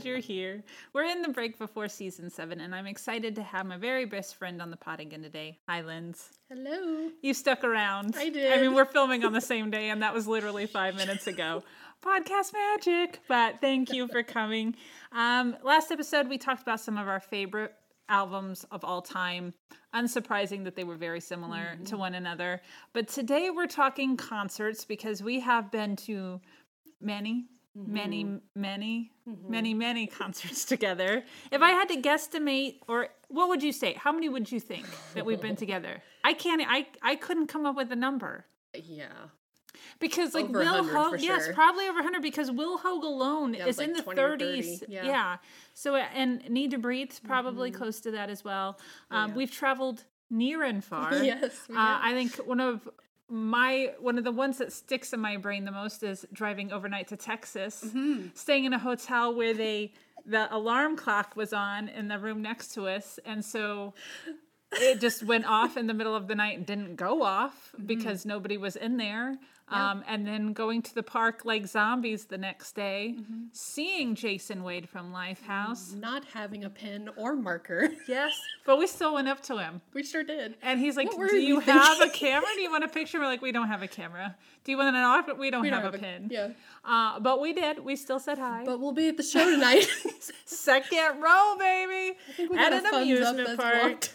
glad you're here. We're in the break before season seven, and I'm excited to have my very best friend on the pod again today. Hi, Linz. Hello. You stuck around. I did. I mean, we're filming on the same day, and that was literally five minutes ago. Podcast magic. But thank you for coming. Um, last episode, we talked about some of our favorite albums of all time. Unsurprising that they were very similar mm-hmm. to one another. But today we're talking concerts because we have been to many, mm-hmm. many, many, mm-hmm. many, many concerts together. If I had to guesstimate, or what would you say? How many would you think that we've been together? I can't. I I couldn't come up with a number. Yeah. Because like over Will Hoge, yes, probably over 100 because Will Hoge alone yeah, is like in the 30s. Yeah. yeah. So and Need to Breathe probably mm-hmm. close to that as well. Um, yeah. We've traveled near and far. yes. Uh, I think one of my one of the ones that sticks in my brain the most is driving overnight to Texas, mm-hmm. staying in a hotel where they the alarm clock was on in the room next to us, and so it just went off in the middle of the night and didn't go off mm-hmm. because nobody was in there. Um, and then going to the park like zombies the next day, mm-hmm. seeing Jason Wade from Lifehouse. Not having a pen or marker. Yes, but we still went up to him. We sure did. And he's like, Do you have a camera? Do you want a picture? We're like, We don't have a camera. Do you want an off? We don't, we have, don't have, a, pen. Yeah. Uh, but we did. We still said hi. But we'll be at the show tonight. Second row, baby. At an amusement park.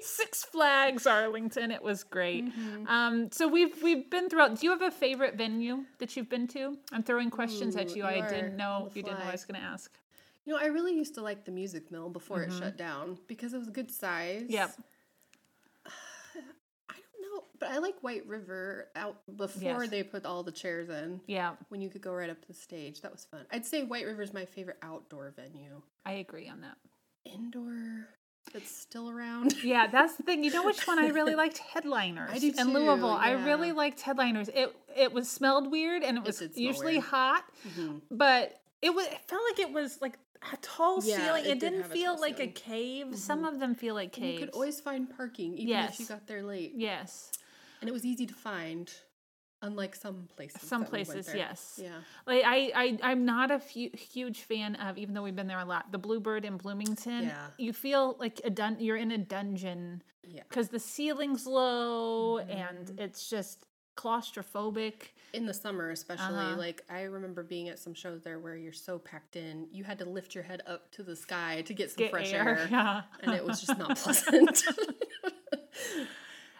Six Flags Arlington. It was great. Mm-hmm. Um, so we've we've been throughout. Do you have a favorite venue that you've been to? I'm throwing questions Ooh, at you. I didn't know you didn't know I was going to ask. You know, I really used to like the Music Mill before mm-hmm. it shut down because it was a good size. Yep. I don't know, but I like White River out before yes. they put all the chairs in. Yeah. When you could go right up to the stage. That was fun. I'd say White River is my favorite outdoor venue. I agree on that. Indoor that's still around. yeah, that's the thing. You know which one I really liked? Headliners. I do too, in Louisville. Yeah. I really liked Headliners. It it was smelled weird and it was it usually weird. hot, mm-hmm. but it was it felt like it was like a tall yeah, ceiling. It, it did not feel like ceiling. a cave. Mm-hmm. Some of them feel like caves. you could always find parking, even yes. if you got there late. Yes. And it was easy to find. Unlike some places. Some places, we yes. Yeah. Like I, I, I'm not a fu- huge fan of, even though we've been there a lot. The Bluebird in Bloomington. Yeah. You feel like a dun- you're in a dungeon. Yeah. Because the ceiling's low mm-hmm. and it's just claustrophobic in the summer especially uh-huh. like i remember being at some shows there where you're so packed in you had to lift your head up to the sky to get some get fresh air, air yeah. and it was just not pleasant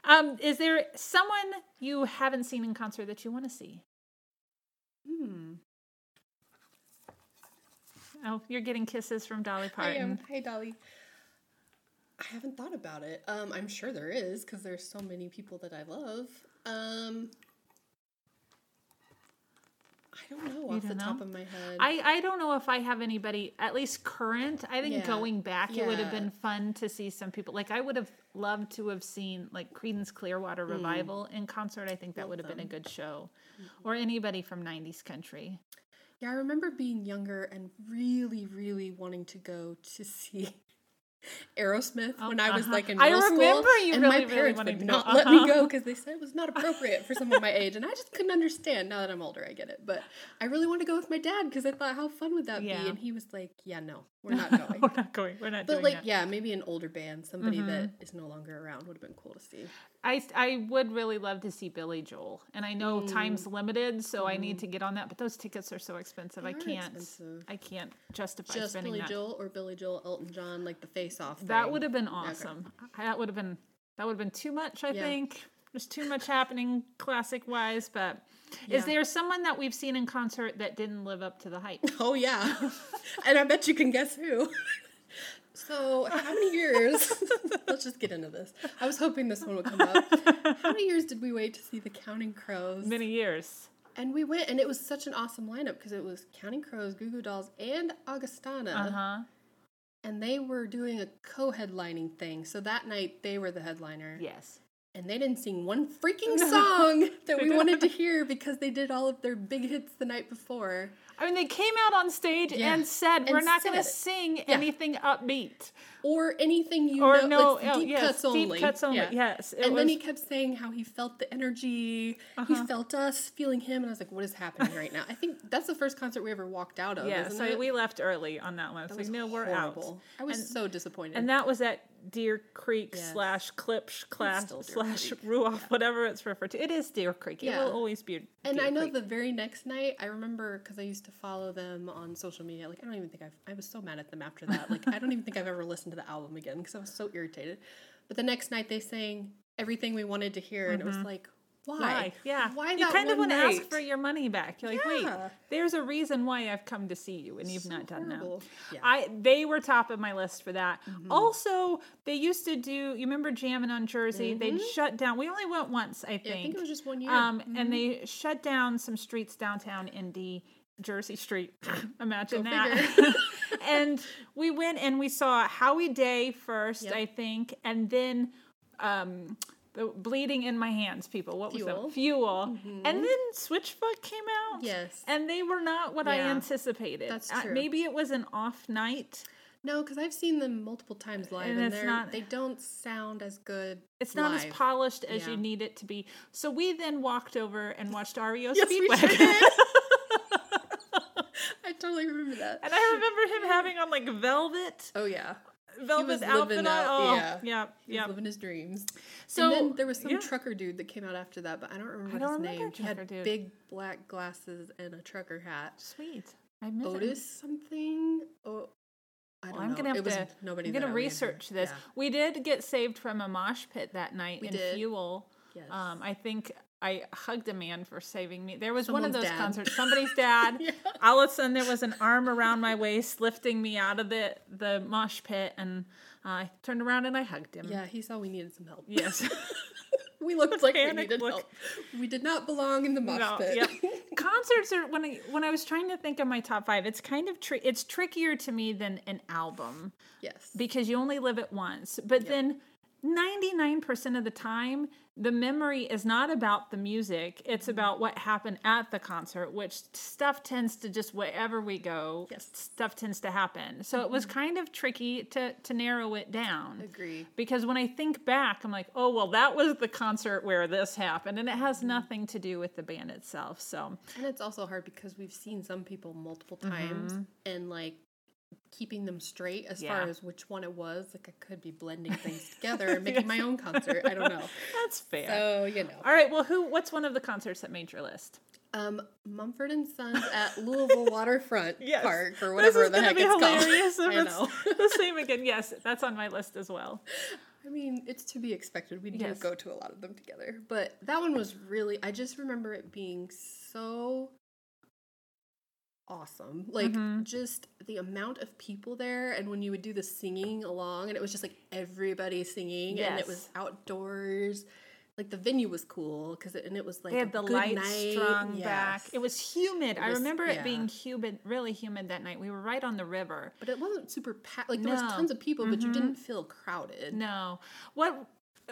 Um, is there someone you haven't seen in concert that you want to see? Hmm. Oh, you're getting kisses from Dolly Parton. I am. Hey, Dolly. I haven't thought about it. Um, I'm sure there is because there's so many people that I love. Um, I don't know you off don't the know? top of my head. I, I don't know if I have anybody, at least current. I think yeah. going back, yeah. it would have been fun to see some people. Like, I would have loved to have seen, like, Creedence Clearwater mm. Revival in concert. I think that would have been a good show. Mm-hmm. Or anybody from 90s country. Yeah, I remember being younger and really, really wanting to go to see Aerosmith oh, when I was uh-huh. like in middle I remember school, you and really, my parents really would not uh-huh. let me uh-huh. go because they said it was not appropriate for someone my age, and I just couldn't understand. Now that I'm older, I get it, but I really want to go with my dad because I thought, how fun would that yeah. be? And he was like, "Yeah, no, we're not going. we're not going. We're not." Going. But like, that. yeah, maybe an older band, somebody mm-hmm. that is no longer around, would have been cool to see. I I would really love to see Billy Joel, and I know mm. time's limited, so mm. I need to get on that. But those tickets are so expensive. They I can't. Expensive. I can't justify Just Billy that. Joel or Billy Joel, Elton John, like the Face Off. That would have been awesome. Okay. That would have been that would have been too much. I yeah. think there's too much happening classic wise, but. Yeah. Is there someone that we've seen in concert that didn't live up to the hype? Oh yeah, and I bet you can guess who. So, how many years? let's just get into this. I was hoping this one would come up. How many years did we wait to see the Counting Crows? Many years. And we went, and it was such an awesome lineup because it was Counting Crows, Goo Goo Dolls, and Augustana. Uh huh. And they were doing a co headlining thing. So that night, they were the headliner. Yes and they didn't sing one freaking song that we wanted to hear because they did all of their big hits the night before. I mean, they came out on stage Yeah. and said, "We're And not going to sing anything upbeat or anything you or know, no like oh, deep yes, cuts deep only. cuts only." Yeah. Yes, and was, then he kept saying how he felt the energy. He Uh-huh. felt us feeling him, and I was like, "What is happening right now?" I think that's the first concert we ever walked out of. yeah. So it? we left early on that one. That So was we know we're out. I was And- so disappointed. And that was at Deer Creek Yes. slash Klipsch class slash Creek. Ruoff, whatever it's referred to. It is Deer Creek. It Yeah. will always be. Deer And I know Creek. the very next night, I remember because I used to follow them on social media. Like, I don't even think I've, I was so mad at them after that. Like, I don't even think I've ever listened to the album again because I was so irritated. But the next night, they sang everything we wanted to hear, and it was like, why? Mm-hmm. Why? Yeah. Why you kind of want to ask for your money back. You're like, wait, there's a reason why I've come to see you, and you've So not done horrible. that. Yeah. I they were top of my list for that. Mm-hmm. Also, they used to do. You remember jamming on Jersey? They'd shut down. We only went once, I think. Mm-hmm. Yeah, I think it was just one year. Um, and they shut down some streets downtown Indy, Jersey Street. Imagine Go that. and we went and we saw Howie Day first, Yep. I think, and then um, the Bleeding in My Hands people. What was Fuel. that? Fuel. And then Switchfoot came out. Yes. And they were not what I anticipated. that's Uh, true. maybe it was an off night. no, because I've seen them multiple times live, And and, they're, not- they don't sound as good. It's not as polished as you need it to be. So we then walked over and watched REO Yes, Speedwagon. sure did. I totally remember that. And I remember him having on like velvet, oh yeah, velvet was outfit out- Oh, yeah. yeah, he was yeah. living his dreams. So and then there was some yeah. trucker dude that came out after that, but I don't remember I don't his remember name. He had dude. big black glasses and a trucker hat. Sweet. I miss. Otis something. Oh, I don't Well, I'm gonna have it to. nobody. I'm gonna research this. Yeah. We did get saved from a mosh pit that night We in did. Fuel. Yes. Um, I think I hugged a man for saving me. There was one of those dad. concerts. Somebody's dad. Yeah. All of a sudden, there was an arm around my waist, lifting me out of the the mosh pit, and uh, I turned around and I hugged him. yeah, he saw we needed some help. Yes. we looked like we needed look. help. We did not belong in the mosh No, pit. yep. Concerts are when I when I was trying to think of my top five. It's kind of tri- it's trickier to me than an album yes. because you only live it once. But then. 99% of the time, the memory is not about the music. It's mm-hmm. about what happened at the concert, which stuff tends to just wherever we go, Yes. stuff tends to happen. So it was mm-hmm. kind of tricky to, to narrow it down. Agree. Because when I think back, I'm like, oh, well, that was the concert where this happened. And it has mm-hmm. nothing to do with the band itself. So, And it's also hard because we've seen some people multiple Mm-hmm. times and like keeping them straight as far as which one it was. Like I could be blending things together and making my own concert. I don't know. that's fair. So, you know. All right. Well, who? what's one of the concerts that made your list? Um, Mumford and Sons at Louisville Waterfront Yes. Park or whatever the heck it's hilarious called. I know. the same again. Yes, that's on my list as well. I mean, it's to be expected. We do Yes. go to a lot of them together. But that one was really I just remember it being so awesome. Like Mm-hmm. just the amount of people there and when you would do the singing along and it was just like everybody singing and it was outdoors. Like the venue was cool it, and it was like They had the lights night. strung back. It was humid. I was- remember it being humid, really humid that night. We were right on the river. but it wasn't super packed. Like there No. Mm-hmm. was tons of people, but you didn't feel crowded. No. What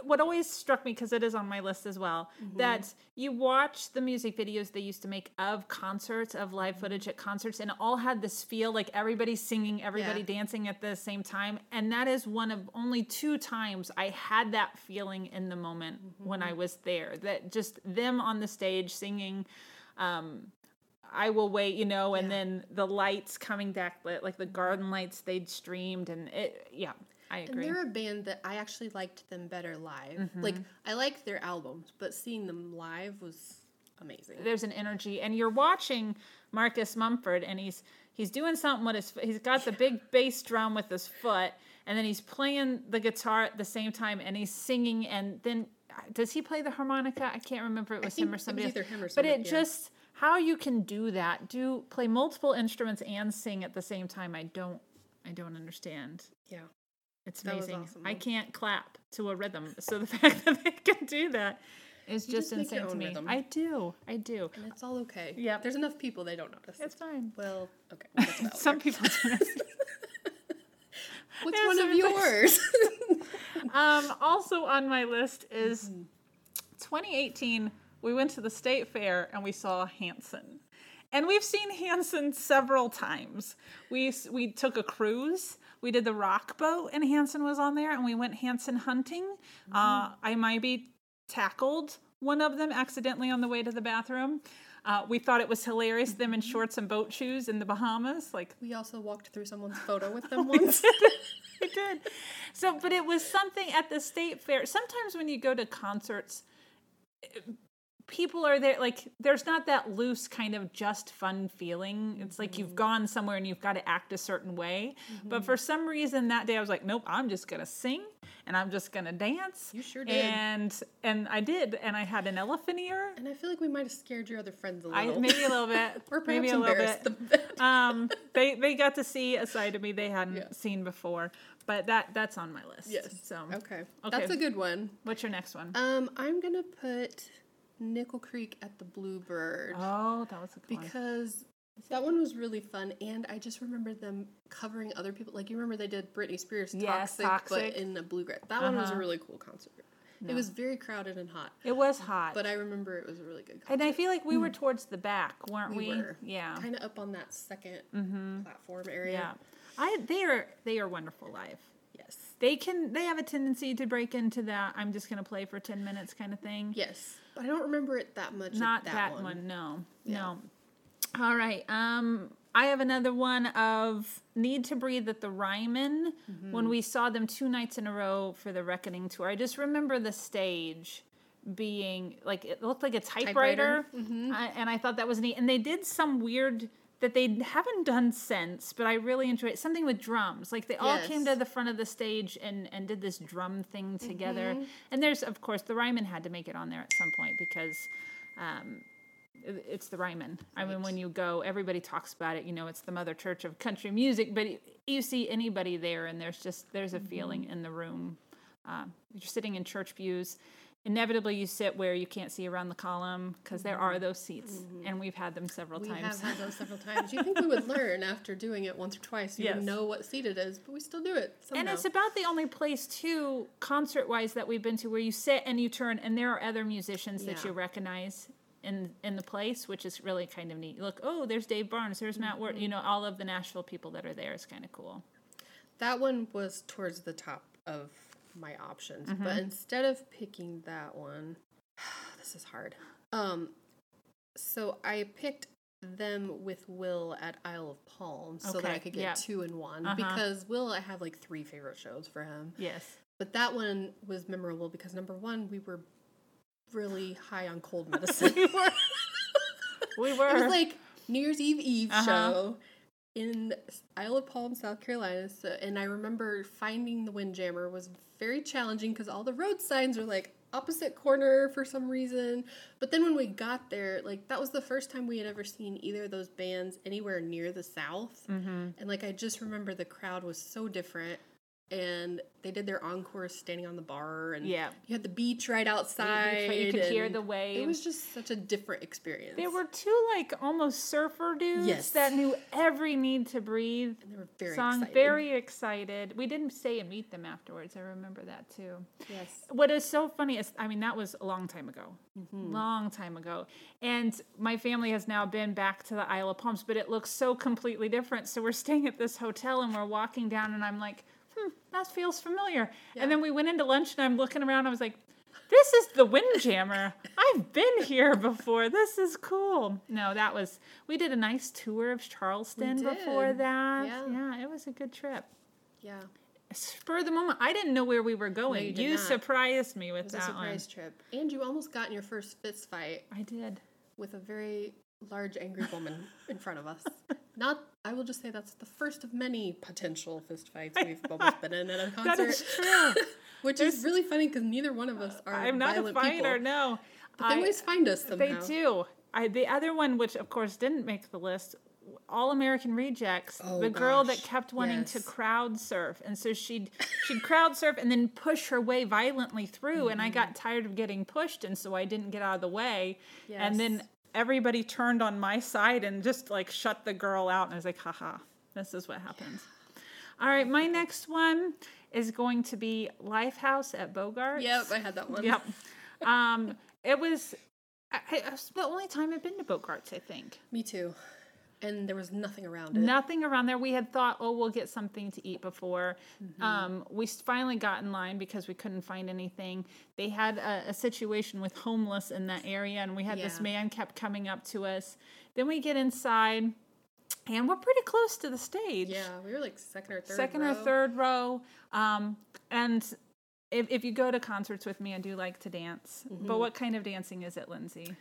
what always struck me because it is on my list as well Mm-hmm. that you watch the music videos they used to make of concerts of live footage at concerts and it all had this feel like everybody singing everybody Yeah. dancing at the same time and that is one of only two times i had that feeling in the moment when Mm-hmm. i was there that just them on the stage singing um I will wait, you know, and Yeah. then the lights coming back lit, like the garden lights they'd streamed, and it, yeah, I And they're a band that I actually liked them better live. Mm-hmm. Like I like their albums, but seeing them live was amazing. there's an energy and you're watching Marcus Mumford and he's he's doing something with his. He's got the big bass drum with his foot and then he's playing the guitar at the same time and he's singing and then does he play the harmonica? I can't remember if it was him or it somebody either him or but it yeah. just how you can do that do play multiple instruments and sing at the same time I don't I don't understand. yeah. It's That amazing. awesome, I can't clap to a rhythm. So the fact that they can do that is You just, just insane to me. rhythm. I do. I do. And it's all okay. Yeah, There's enough people they don't notice. It's fine. well, okay. We'll get to that Some people do. What's Yeah, one of yours? um, also on my list is Mm-hmm. 2018. We went to the state fair and we saw Hanson. And we've seen Hanson several times. We we took a cruise. We did the rock boat, and Hanson was on there, and we went Hanson hunting. Uh, I be tackled one of them accidentally on the way to the bathroom. Uh, we thought it was hilarious them in shorts and boat shoes in the Bahamas, like We also walked through someone's photo with them once. we did. So, but it was something at the state fair. Sometimes when you go to concerts, people are there like there's not that loose kind of just fun feeling. It's like you've gone somewhere and you've got to act a certain way. But for some reason that day I was like, nope, I'm just gonna sing and I'm just gonna dance. You sure did. And and I did, and I had an elephant ear. and I feel like we might have scared your other friends a little. maybe a little bit, or maybe a little embarrassed bit. them. bit. um, they they got to see a side of me they hadn't Yeah. seen before, but that that's on my list. yes. So, okay. Okay. That's a good one. what's your next one? Um, I'm gonna put Nickel Creek at the Bluebird oh, that was a good one. because that one was really fun, and I just remember them covering other people. Like you remember they did Britney Spears Yes, Toxic, Toxic. but in a bluegrass. That one was a Uh-huh. really cool concert. It was very crowded and hot, It was hot, but I remember it was a really good concert. and I feel like we were towards the back, weren't we? We were. Yeah, kind of up on that 2nd platform area. yeah. I they are they are wonderful live. Yes. They can they have a tendency to break into that. I'm just gonna play for ten minutes kind of thing. Yes. But I don't remember it that much. Not that, that, one. one. No, Yeah. no. All right. Um, I have another one of Need to Breathe at the Ryman. Mm-hmm. When we saw them two nights in a row for the Reckoning tour, I just remember the stage being like it looked like a typewriter, Typewriter. Mm-hmm. I, and I thought that was neat. And they did some weird that they haven't done since, but I really enjoyed it. Something with drums, like they all came to the front of the stage and and did this drum thing together. Mm-hmm. And there's of course the Ryman had to make it on there at some point because. Um, it's the Ryman. I mean, when you go, everybody talks about it. You know, it's the mother church of country music. But you see anybody there, and there's just there's a Mm-hmm. feeling in the room. Uh, you're sitting in church pews. Inevitably, you sit where you can't see around the column because there are those seats, and we've had them several Mm-hmm. We times. have had those several times. You think we would learn after doing it once or twice? You Yes. would know what seat it is, but we still do it. Somehow. And it's about the only place too, concert wise, that we've been to where you sit and you turn, and there are other musicians that you recognize in in the place, which is really kind of neat. Look, oh, there's Dave Barnes, there's Matt Ward, Mm-hmm. you know, all of the Nashville people that are there is kind of cool. that one was towards the top of my options, Mm-hmm. but instead of picking that one, this is hard. Um, so I picked them with Will at Isle of Palms so that I could get yeah. two in one Uh-huh. because Will I have like three favorite shows for him. Yes. But that one was memorable because number one, we were really high on cold medicine. we were. we were. It was like New Year's Eve Eve Uh-huh. show in Isle of Palm, South Carolina. So, and I remember finding the Windjammer was very challenging because all the road signs were like opposite corner for some reason. But then when we got there, like that was the first time we had ever seen either of those bands anywhere near the South. mm-hmm. And like I just remember the crowd was so different. And they did their encore standing on the bar, and Yeah. you had the beach right outside. you could hear the the It was just such a different experience. There were two like almost surfer dudes Yes. that knew every need to breathe and they were very song. excited. Very excited. We didn't stay and meet them afterwards. I remember that too. yes. What is so funny is, I mean, that was a long time ago, Mm-hmm. long time ago, and my family has now been back to the Isle of Palms, but it looks so completely different. So we're staying at this hotel and we're walking down, and I'm like, that feels familiar. And then we went into lunch, and I'm looking around. I was like. This is the Windjammer. I've been here before. This is cool. No, that was. We did a nice tour of Charleston before that. Yeah. yeah, it was a good trip. Yeah. Spur of the moment. I didn't know where we were going. you you surprised me with It was a that surprise trip. And you almost got in your first fist fight. I did. with a very large angry woman in front of us. Not I will just say that's the first of many potential fist fights we've both been in at a concert. is true. Which is really funny because neither one of us are I'm not a violent fighter. people. No, But they I- always find us somehow. they do. I the other one, which of course didn't make the list. All American Rejects, Oh, the girl that kept wanting to yes. crowd surf, and so she'd she'd crowd surf and then push her way violently through, and I Mm-hmm. got tired of getting pushed, and so I didn't get out of the way, and then Yes. Everybody turned on my side and just like shut the girl out, and I was like, haha, this is what happens. All right, my next one is going to be Lifehouse at Bogart. Yep, I had that one. Yep. Um, it was I, I, it's the only time I've been to Bogarts, I think. Me too. And there was nothing around it. Nothing around there. We had thought, oh, we'll get something to eat before. Mm-hmm. Um, we finally got in line because we couldn't find anything. They had a, a situation with homeless in that area, and we had this man kept coming up to us. Then we get inside, and we're pretty close to the stage. Yeah, we were like second or third. second or third row. Um, and if, if you go to concerts with me, I do like to dance. Mm-hmm. But what kind of dancing is it, Lindsey?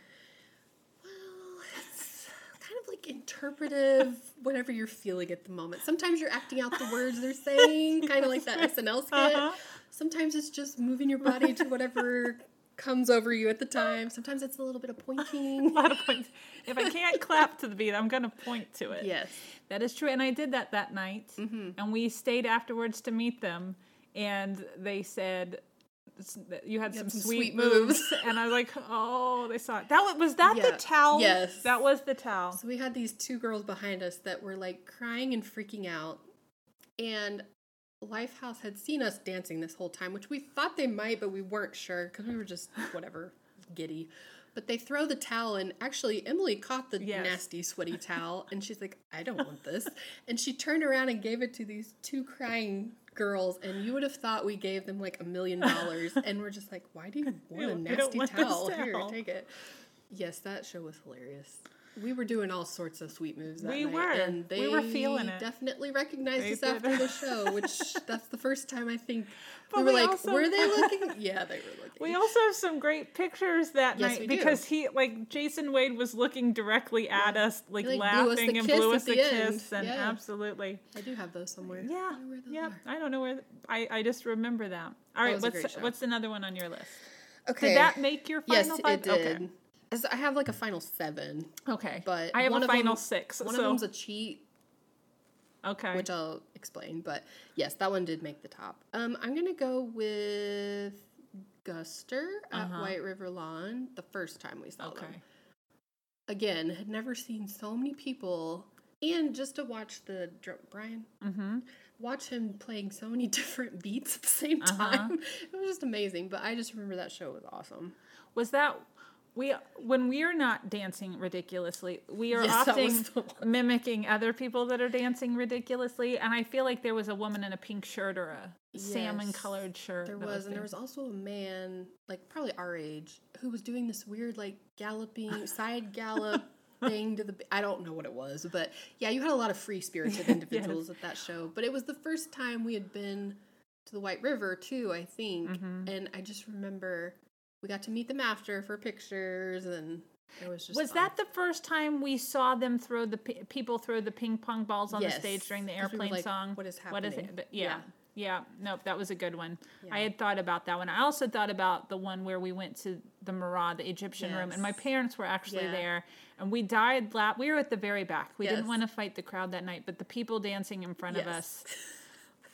Well, it's kind of like interpretive, whatever you're feeling at the moment. Sometimes you're acting out the words they're saying, kind of like that SNL skit. Uh-huh. Sometimes it's just moving your body to whatever comes over you at the time. Sometimes it's a little bit of pointing. A lot of points. If I can't clap to the beat, I'm going to point to it. Yes. That is true. And I did that that night. And we stayed afterwards to meet them. And they said, "S- that you had some, some sweet, sweet moves. moves. and I was like, oh, they saw it. That was, was that the towel? Yes. That was the towel. So we had these two girls behind us that were like crying and freaking out. And Lifehouse had seen us dancing this whole time, which we thought they might, but we weren't sure because we were just whatever, giddy. But they throw the towel, and actually, Emily caught the Yes. nasty, sweaty towel, and she's like, I don't want this. And she turned around and gave it to these two crying girls, and you would have thought we gave them like a million dollars. And we're just like, why do you want a don't- we don't nasty towel? Here, take it. Yes, that show was hilarious. We were doing all sorts of sweet moves that We night, were. and they We were feeling it. definitely recognized They us did. after the show, which that's the first time I think But we were we like, also- were they looking? Yeah, they were looking. We also have some great pictures that Yes, night because he, like, Jason Wade was looking directly at us, like, He, like, blew us laughing and blew us a end. kiss, and Yeah. absolutely, I do have those somewhere. yeah, I don't know where yeah. I don't know where I, I just remember that. All right, was a what's what's another one on your list? Okay. Did that make your yes, final five? it did. As- I have like a final seven, Okay, okay. but I have one a of final them- six. One so of them's a cheat, okay, which I'll explain. But yes, that one did make the top. Um, I'm gonna go with Guster at Uh-huh. White River Lawn the first time we saw them. again had never seen so many people and just to watch the brian Mm-hmm. watch him playing so many different beats at the same Uh-huh. time it was just amazing but i just remember that show was awesome Was that we when we are not dancing ridiculously, we are Yes, often was mimicking other people that are dancing ridiculously. And I feel like there was a woman in a pink shirt or a salmon colored shirt. there that was and there was also a man like probably our age who was doing this weird like galloping side gallop thing to the i don't know what it was but yeah you had a lot of free spirited individuals at that show but it was the first time we had been to the white river too i think Mm-hmm. and i just remember we got to meet them after for pictures and it was just Was fun. that the first time we saw them throw the pi- people throw the ping pong balls on Yes, the stage during the 'cause we airplane like, song? "What is What is happening?" it? But yeah. yeah. Nope, that was a good one. I had thought about that one. I also thought about the one where we went to the Murat, the Egyptian room, and my parents were actually Yeah. there, and we died lap. We were at the very back. We didn't want to fight the crowd that night, but the people dancing in front of us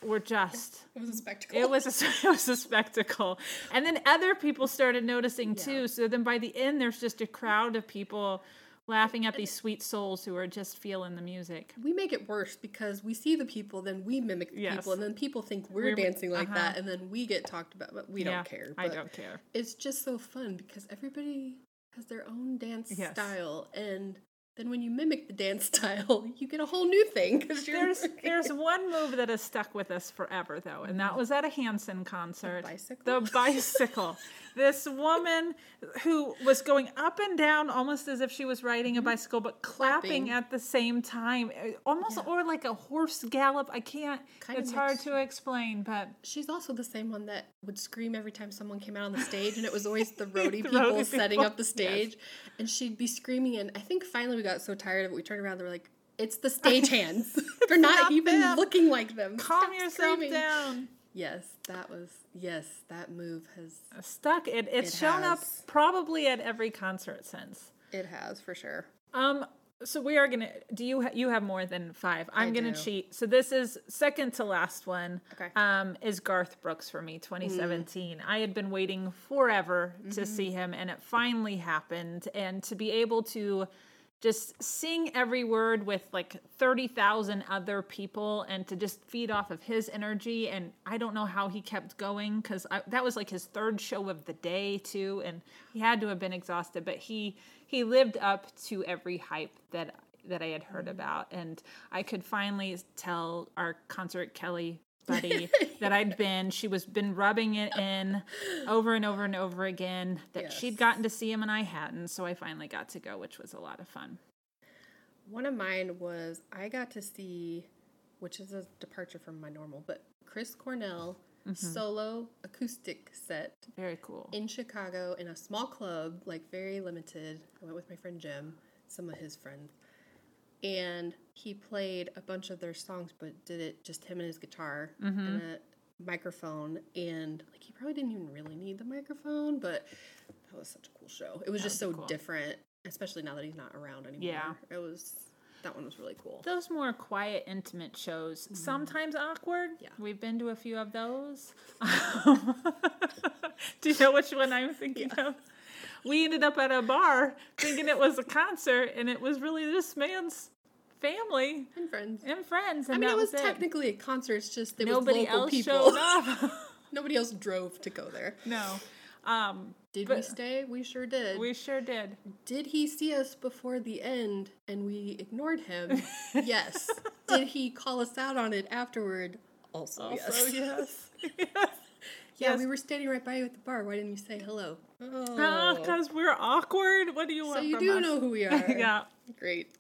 were just it was a spectacle it was a, it was a spectacle and then other people started noticing Yeah. too so then by the end there's just a crowd of people laughing at these sweet souls who are just feeling the music we make it worse because we see the people, then we mimic the Yes. people, and then people think we're, We're- dancing like uh-huh. that, and then we get talked about, but we Yeah, don't care. i don't care It's just so fun because everybody has their own dance Yes. style, and then when you mimic the dance style, you get a whole new thing because there's there's one move that has stuck with us forever though and that was at a Hanson concert bicycle? the bicycle this woman who was going up and down almost as if she was riding a bicycle but clapping, Clapping. at the same time uh, almost Yeah. or like a horse gallop i can't Kind it's hard to explain but She's also the same one that would scream every time someone came out on the stage, and it was always the roadie The people roadie setting up the stage. And she'd be screaming, and I think finally we got so tired of it, we turned around, they were like, "It's the stage hands. They're not, even them. looking like them. calm Stop yourself screaming." down Yes, that was yes, that move has stuck it it's It shown up probably at every concert since it has for sure. um so we are gonna do you ha- you have more than five i'm I gonna do. cheat so this is second to last one Okay. um is garth brooks for me 2017 i had been waiting forever to see him and it finally happened and to be able to just sing every word with like 30,000 other people and to just feed off of his energy. And I don't know how he kept going because that was like his third show of the day, too. And he had to have been exhausted, but he, he lived up to every hype that that I had heard mm. about. And I could finally tell our concert Kelly buddy that I'd been. She was been rubbing it in over and over and over again that yes. she'd gotten to see him and I hadn't. So I finally got to go, which was a lot of fun. One of mine was I got to see, which is a departure from my normal, but Chris Cornell mm-hmm. solo acoustic set. Very cool. In Chicago in a small club, like very limited. I went with my friend Jim, some of his friends and he played a bunch of their songs, but did it just him and his guitar mm-hmm. and a microphone. And like he probably didn't even really need the microphone, but that was such a cool show. It was that just so cool. different, especially now that he's not around anymore. Yeah, it was. That one was really cool. Those more quiet, intimate shows, mm-hmm. sometimes awkward. Yeah, we've been to a few of those. Do you know which one I'm thinking yeah. of? we ended up at a bar thinking it was a concert, and it was really this man's family and friends and friends. And I mean, it was, was technically it. a concert. It's just there nobody was else people. showed up. nobody else drove to go there. No. Um, did we stay? We sure did. We sure did. Did he see us before the end and we ignored him? yes. Did he call us out on it afterward? Also, also yes. yes. yes. Yeah, yes. we were standing right by you at the bar. Why didn't you say hello? Oh, because we're awkward. What do you want? So you do us? know who we are. yeah, great.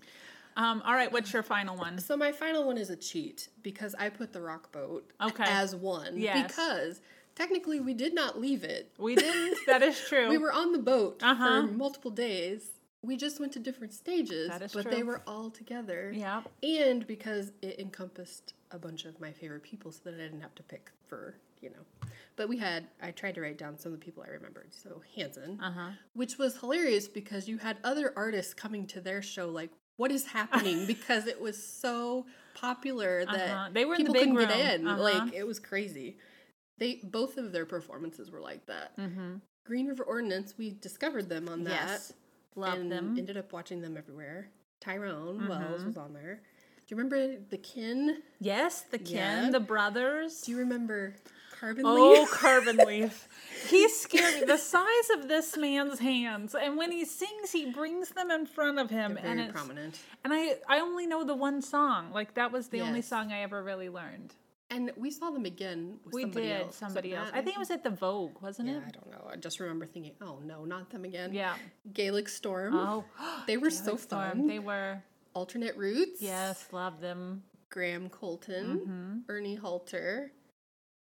Um, all right, what's your final one? So my final one is a cheat because I put the rock boat okay. as one. Yes. Because technically we did not leave it. We didn't. That is true. we were on the boat uh-huh. for multiple days. We just went to different stages, but true. they were all together. Yeah. And because it encompassed a bunch of my favorite people so that I didn't have to pick for, you know. But we had, I tried to write down some of the people I remembered. So Hanson, uh-huh. which was hilarious because you had other artists coming to their show, like, what is happening? because it was so popular that uh-huh. they were people the couldn't room. get in. Uh-huh. Like, it was crazy. They both of their performances were like that. Mm-hmm. Green River Ordinance, we discovered them on that. Yes. Loved them. Ended up watching them everywhere. Tyrone mm-hmm. Wells was on there. Do you remember the Kin? Yes, the Kin, yeah. the brothers. Do you remember Carbon oh, Leaf. Oh, Carbon Leaf. He's scary. The size of this man's hands, and when he sings, he brings them in front of him, They're and it's prominent. And I, I only know the one song. Like that was the yes. only song I ever really learned. And we saw them again. we somebody did else. somebody else. I think it was at the Vogue, wasn't yeah, it? I don't know. I just remember thinking, oh no, not them again. Yeah. Gaelic Storm. Oh, they were Gaelic so fun. Storm. They were. Alternate Routes. Yes, love them. Graham Colton, mm-hmm. Ernie Halter,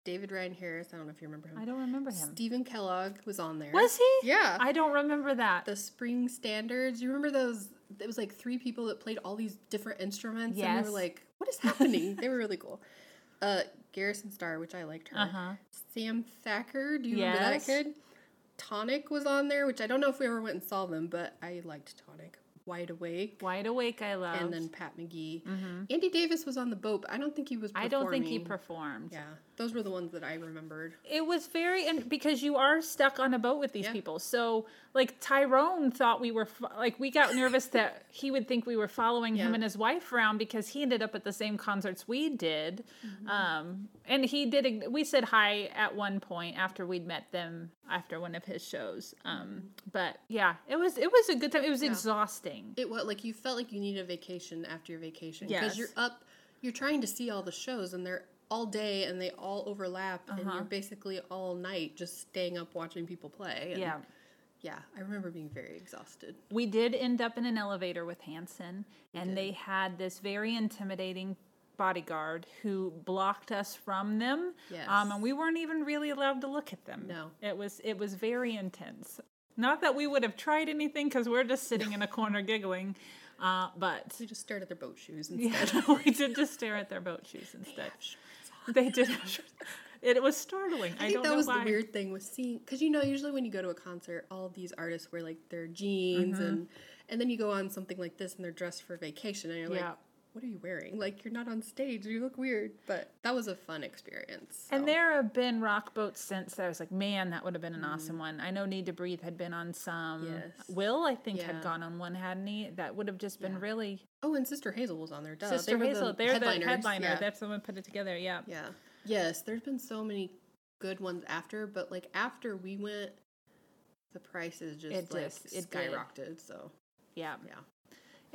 David Ryan Harris. I don't know if you remember him. I don't remember him. Stephen Kellogg was on there. Was he? Yeah. I don't remember that. The Spring Standards. You remember those? It was like three people that played all these different instruments. Yes. And they were like, what is happening? they were really cool. Uh, Garrison Starr, which I liked her. Uh-huh. Sam Thacker. Do you yes. remember that kid? Tonic was on there, which I don't know if we ever went and saw them, but I liked Tonic. Wide Awake. Wide Awake, I love. And then Pat McGee. Mm-hmm. Andy Davis was on the boat, but I don't think he was. I don't think he performed. Yeah, those were the ones that I remembered. It was very, and because you are stuck on a boat with these yeah. people, so like Tyrone thought we were like we got nervous that he would think we were following yeah. him and his wife around because he ended up at the same concerts we did, mm-hmm. um, and he did. We said hi at one point after we'd met them after one of his shows, um, mm-hmm. but yeah, it was it was a good time. It was yeah. exhausting. It was like you felt like you needed a vacation after your vacation because yes. you're up, you're trying to see all the shows and they're all day and they all overlap uh-huh. and you're basically all night just staying up watching people play. And, yeah yeah, I remember being very exhausted. We did end up in an elevator with Hanson, and they had this very intimidating bodyguard who blocked us from them. Yes. Um, and we weren't even really allowed to look at them. No. It was it was very intense. Not that we would have tried anything because we're just sitting in a corner giggling. Uh, but we just stared at their boat shoes instead. Yeah, we did just stare at their boat shoes instead. They, did. It was startling. I, I think that was why. the weird thing with seeing because you know usually when you go to a concert, all these artists wear like their jeans mm-hmm. and and then you go on something like this and they're dressed for vacation and you're yeah. like, what are you wearing? Like, you're not on stage. You look weird. But that was a fun experience. And there have been rock boats since that I was like, man, that would have been an awesome one. I know Need to Breathe had been on some. Mm. Yes. Will, I think, had gone on one, hadn't he? That would have just been Yeah. really Oh, and Sister Hazel was on there. Duh. Sister they Hazel. The They're headliners. the headliner. Yeah. That's the one put it together. Yeah. yeah. Yes, there's been so many good ones after, but like after we went, the prices just It like just- it did. skyrocketed. So Yeah. yeah,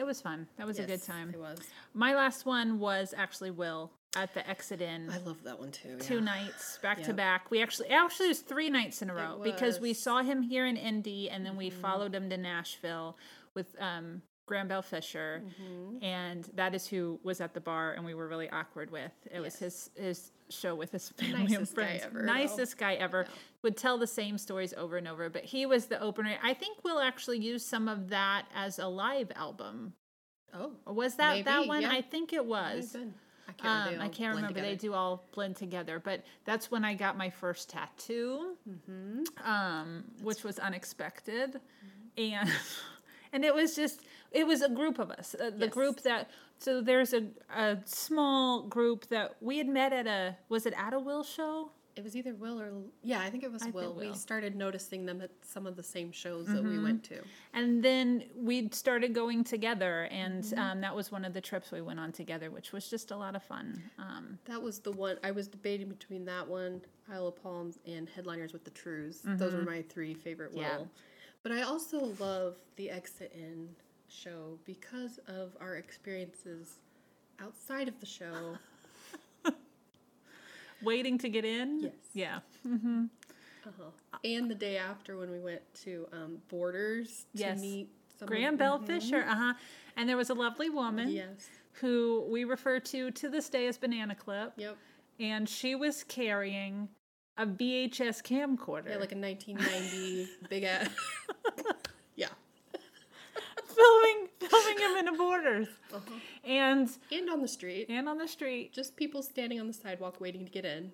It was fun. That was a good time. It was. My last one was actually Will at the Exit Inn. I love that one too. two nights back to back. We actually actually it was three nights in a row because we. Mm-hmm. saw him here in Indy and then we followed him to Nashville with um Graham Bell Fisher Mm-hmm. and that is who was at the bar and we were really awkward with. It was his his show with his family and Nicest guy friends. ever, though. Nicest guy ever. Would tell the same stories over and over, but he was the opener. I think we'll actually use some of that as a live album. Oh, was that that one? yeah. I think it was. I can't, Um, I can't remember. They do all blend together, but that's when I got my first tattoo, Mm-hmm. um, which was unexpected, and and it was just it was a group of us. Uh, the Yes. group that so there's a a small group that we had met at a was it at a Will show? It was either Will or yeah, I think it was Will. Will. We started noticing them at some of the same shows that we went to. And then we started going together, and um, that was one of the trips we went on together, which was just a lot of fun. Um, That was the one I was debating between that one, Isle of Palms, and Headliners with the Trues. Those were my three favorite Will. Yeah. But I also love the Exit Inn show because of our experiences outside of the show. waiting to get in. Yes. Yeah. uh-huh. And the day after when we went to um, Borders to Yes. meet Graham Bell Fisher. Uh huh. And there was a lovely woman Yes. who we refer to to this day as Banana Clip, Yep. and she was carrying a VHS camcorder, Yeah, like a 1990 big ass. yeah. filming in the borders, Uh-huh. and And on the street. and on the street. Just people standing on the sidewalk waiting to get in.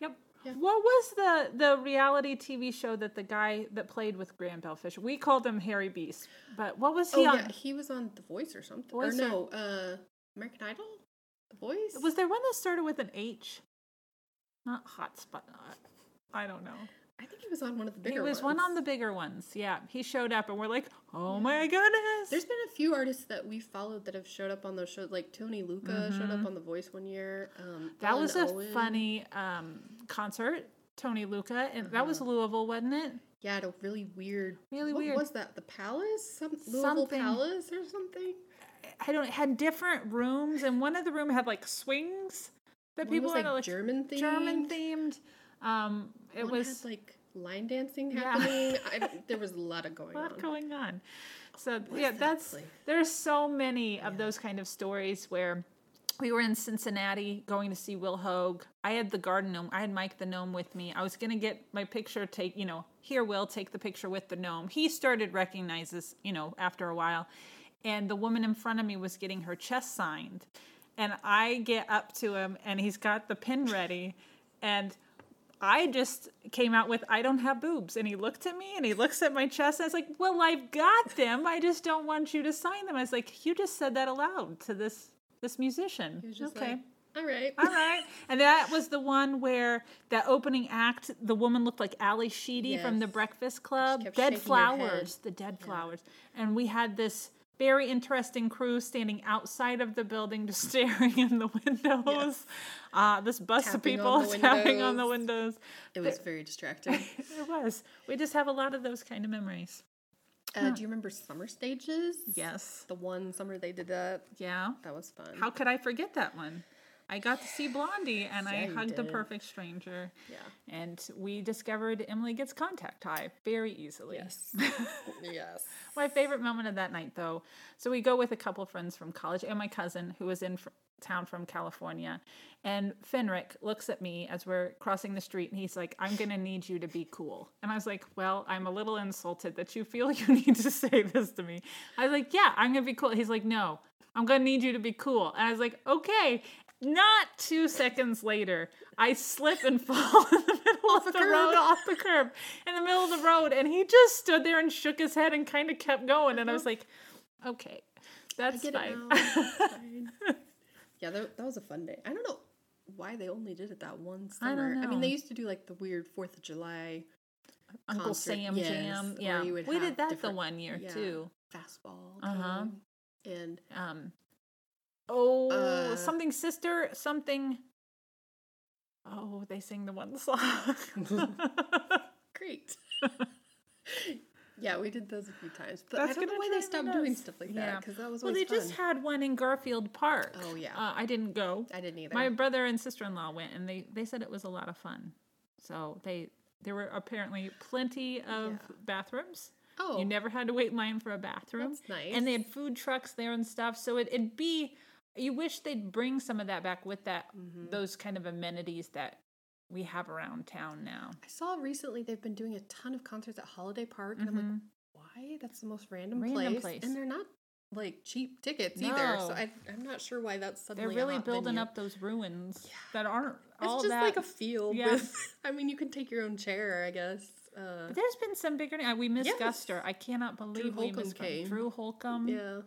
Yep. Yeah. What was the the reality TV show that the guy that played with Graham Bell Fisher? We called him Harry Beast, but what was he Oh on? yeah, he was on The Voice or something. Voice or or- no, uh, American Idol. The Voice. Was there one that started with an H? Not Hotspot. Not. I don't know. I think he was on one of the bigger. Ones. He was ones. one on the bigger ones. Yeah, he showed up, and we're like, "Oh my goodness!" There's been a few artists that we followed that have showed up on those shows. Like Tony Lucca showed up on The Voice one year. Um, Mm-hmm. that Ellen was a Owen. funny um, concert. Tony Lucca, and that was Louisville, wasn't it? Yeah, at a really weird. Really what weird. was that? The Palace? Some Louisville Something. Palace or something? I don't. It had different rooms, and one of the room had like swings that One people was, had like, like German themed. German themed. Um, it One was had, like line dancing Yeah. happening. I there was a lot of going a lot on. going on. So yeah, that that's place? there's so many of those kind of stories where we were in Cincinnati going to see Will Hoge. I had the garden gnome. I had Mike the gnome with me. I was gonna get my picture. Take you know here, Will take the picture with the gnome. He started recognizes you know after a while, and the woman in front of me was getting her chest signed, and I get up to him and he's got the pin ready, and I just came out with I don't have boobs and he looked at me and he looks at my chest and I was like, "Well, I've got them. I just don't want you to sign them." I was like, "You just said that aloud to this this musician." He was just okay. like, all right. all right. And that was the one where that opening act, the woman looked like Ally Sheedy from the Breakfast Club. Dead flowers, the dead flowers. And we had this very interesting crew standing outside of the building just staring in the windows. Uh, this bus of people tapping on the windows. It was very distracting. It was. We just have a lot of those kind of memories. Uh, do you remember summer stages? Yes. The one summer they did that. Yeah. That was fun. How could I forget that one? I got to see Blondie and I Yeah, you hugged a did. perfect stranger. Yeah. And we discovered Emily gets contact high very easily. Yes. yes. My favorite moment of that night, though, so we go with a couple friends from college and my cousin who was in fr- town from California. And Fenric looks at me as we're crossing the street and he's like, I'm going to need you to be cool. And I was like, Well, I'm a little insulted that you feel you need to say this to me. I was like, Yeah, I'm going to be cool. He's like, No, I'm going to need you to be cool. And I was like, Okay. Not two seconds later, I slip and fall in the middle of the, curb. road, off the curb, in the middle of the road, and he just stood there and shook his head and kind of kept going. And I was like, okay. That's I fine. Fine. yeah, that, that was a fun day. I don't know why they only did it that one I summer. don't I, mean, they used to do like the weird Fourth of July Uncle concert, Sam yes, Jam. Yeah, you would we did that the one year yeah. too. fastball. Uh-huh. And Um, oh, Uh, something sister, something. Oh, they sing the one song. great. yeah, we did those a few times, but That's I don't know why they stopped doing stuff like Yeah. that because that was well, they just had one in Garfield Park. Oh, yeah. uh, I didn't go. I didn't either. My brother and sister in law went, and they they said it was a lot of fun. So they there were apparently plenty of Yeah. bathrooms. oh, You never had to wait in line for a bathroom. That's nice. And they had food trucks there and stuff. So it, it'd be, you wish they'd bring some of that back with that, Mhm. those kind of amenities that we have around town now. I saw recently they've been doing a ton of concerts at Holiday Park, and I'm like, Mhm. why? That's the most random, Random place. place. and they're not like cheap tickets either. So I, I'm not sure why that's suddenly. They're really building venue. up those ruins that aren't It's all just that. like a field yeah. with. I mean, you can take your own chair, I guess. Uh, But there's been some bigger. Uh, we missed Yes. Guster. I cannot believe we Holcomb missed came. Drew Holcomb. yeah,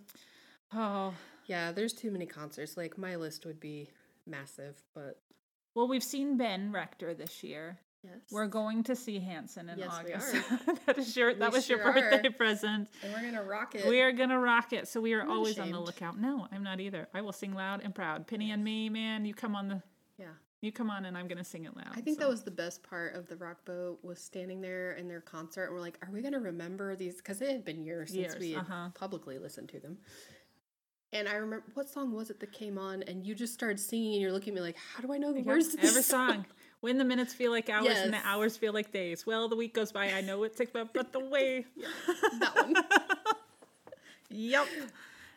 Oh, yeah. There's too many concerts. Like my list would be massive, but well, we've seen Ben Rector this year. yes, We're going to see Hanson in Yes, we August. that is your that We was your birthday are. present. and we're gonna rock it. We are gonna rock it. So we are I'm always on the lookout. No, I'm not either. I will sing loud and proud. Penny and me, man, you come on the yeah. you come on and I'm gonna sing it loud. I think so. that was the best part of the rock boat was standing there in their concert and we're like, are we gonna remember these? Because it had been years since we uh-huh. publicly listened to them. And I remember what song was it that came on, and you just started singing, and you're looking at me like, how do I know the Yep, words? To this every song. When the minutes feel like hours and the hours feel like days. Well, the week goes by. I know it takes, but but the way. that one. Yep,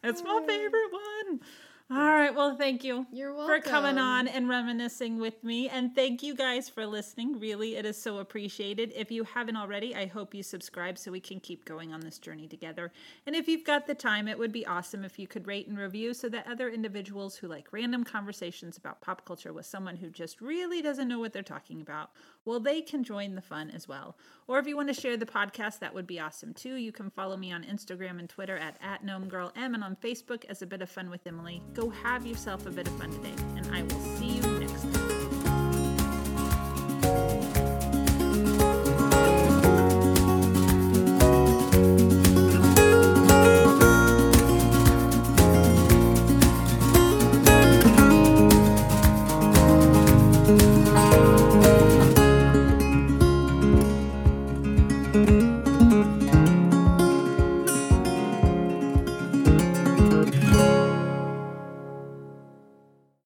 it's my favorite one. All right. Well, thank you. You're welcome. for coming on and reminiscing with me. And thank you guys for listening. Really, it is so appreciated. If you haven't already, I hope you subscribe so we can keep going on this journey together. And if you've got the time, it would be awesome if you could rate and review so that other individuals who like random conversations about pop culture with someone who just really doesn't know what they're talking about, well, they can join the fun as well. Or if you want to share the podcast, that would be awesome too. You can follow me on Instagram and Twitter at, at GnomeGirlM and on Facebook as A Bit of Fun with Emily. Go have yourself a bit of fun today, and I will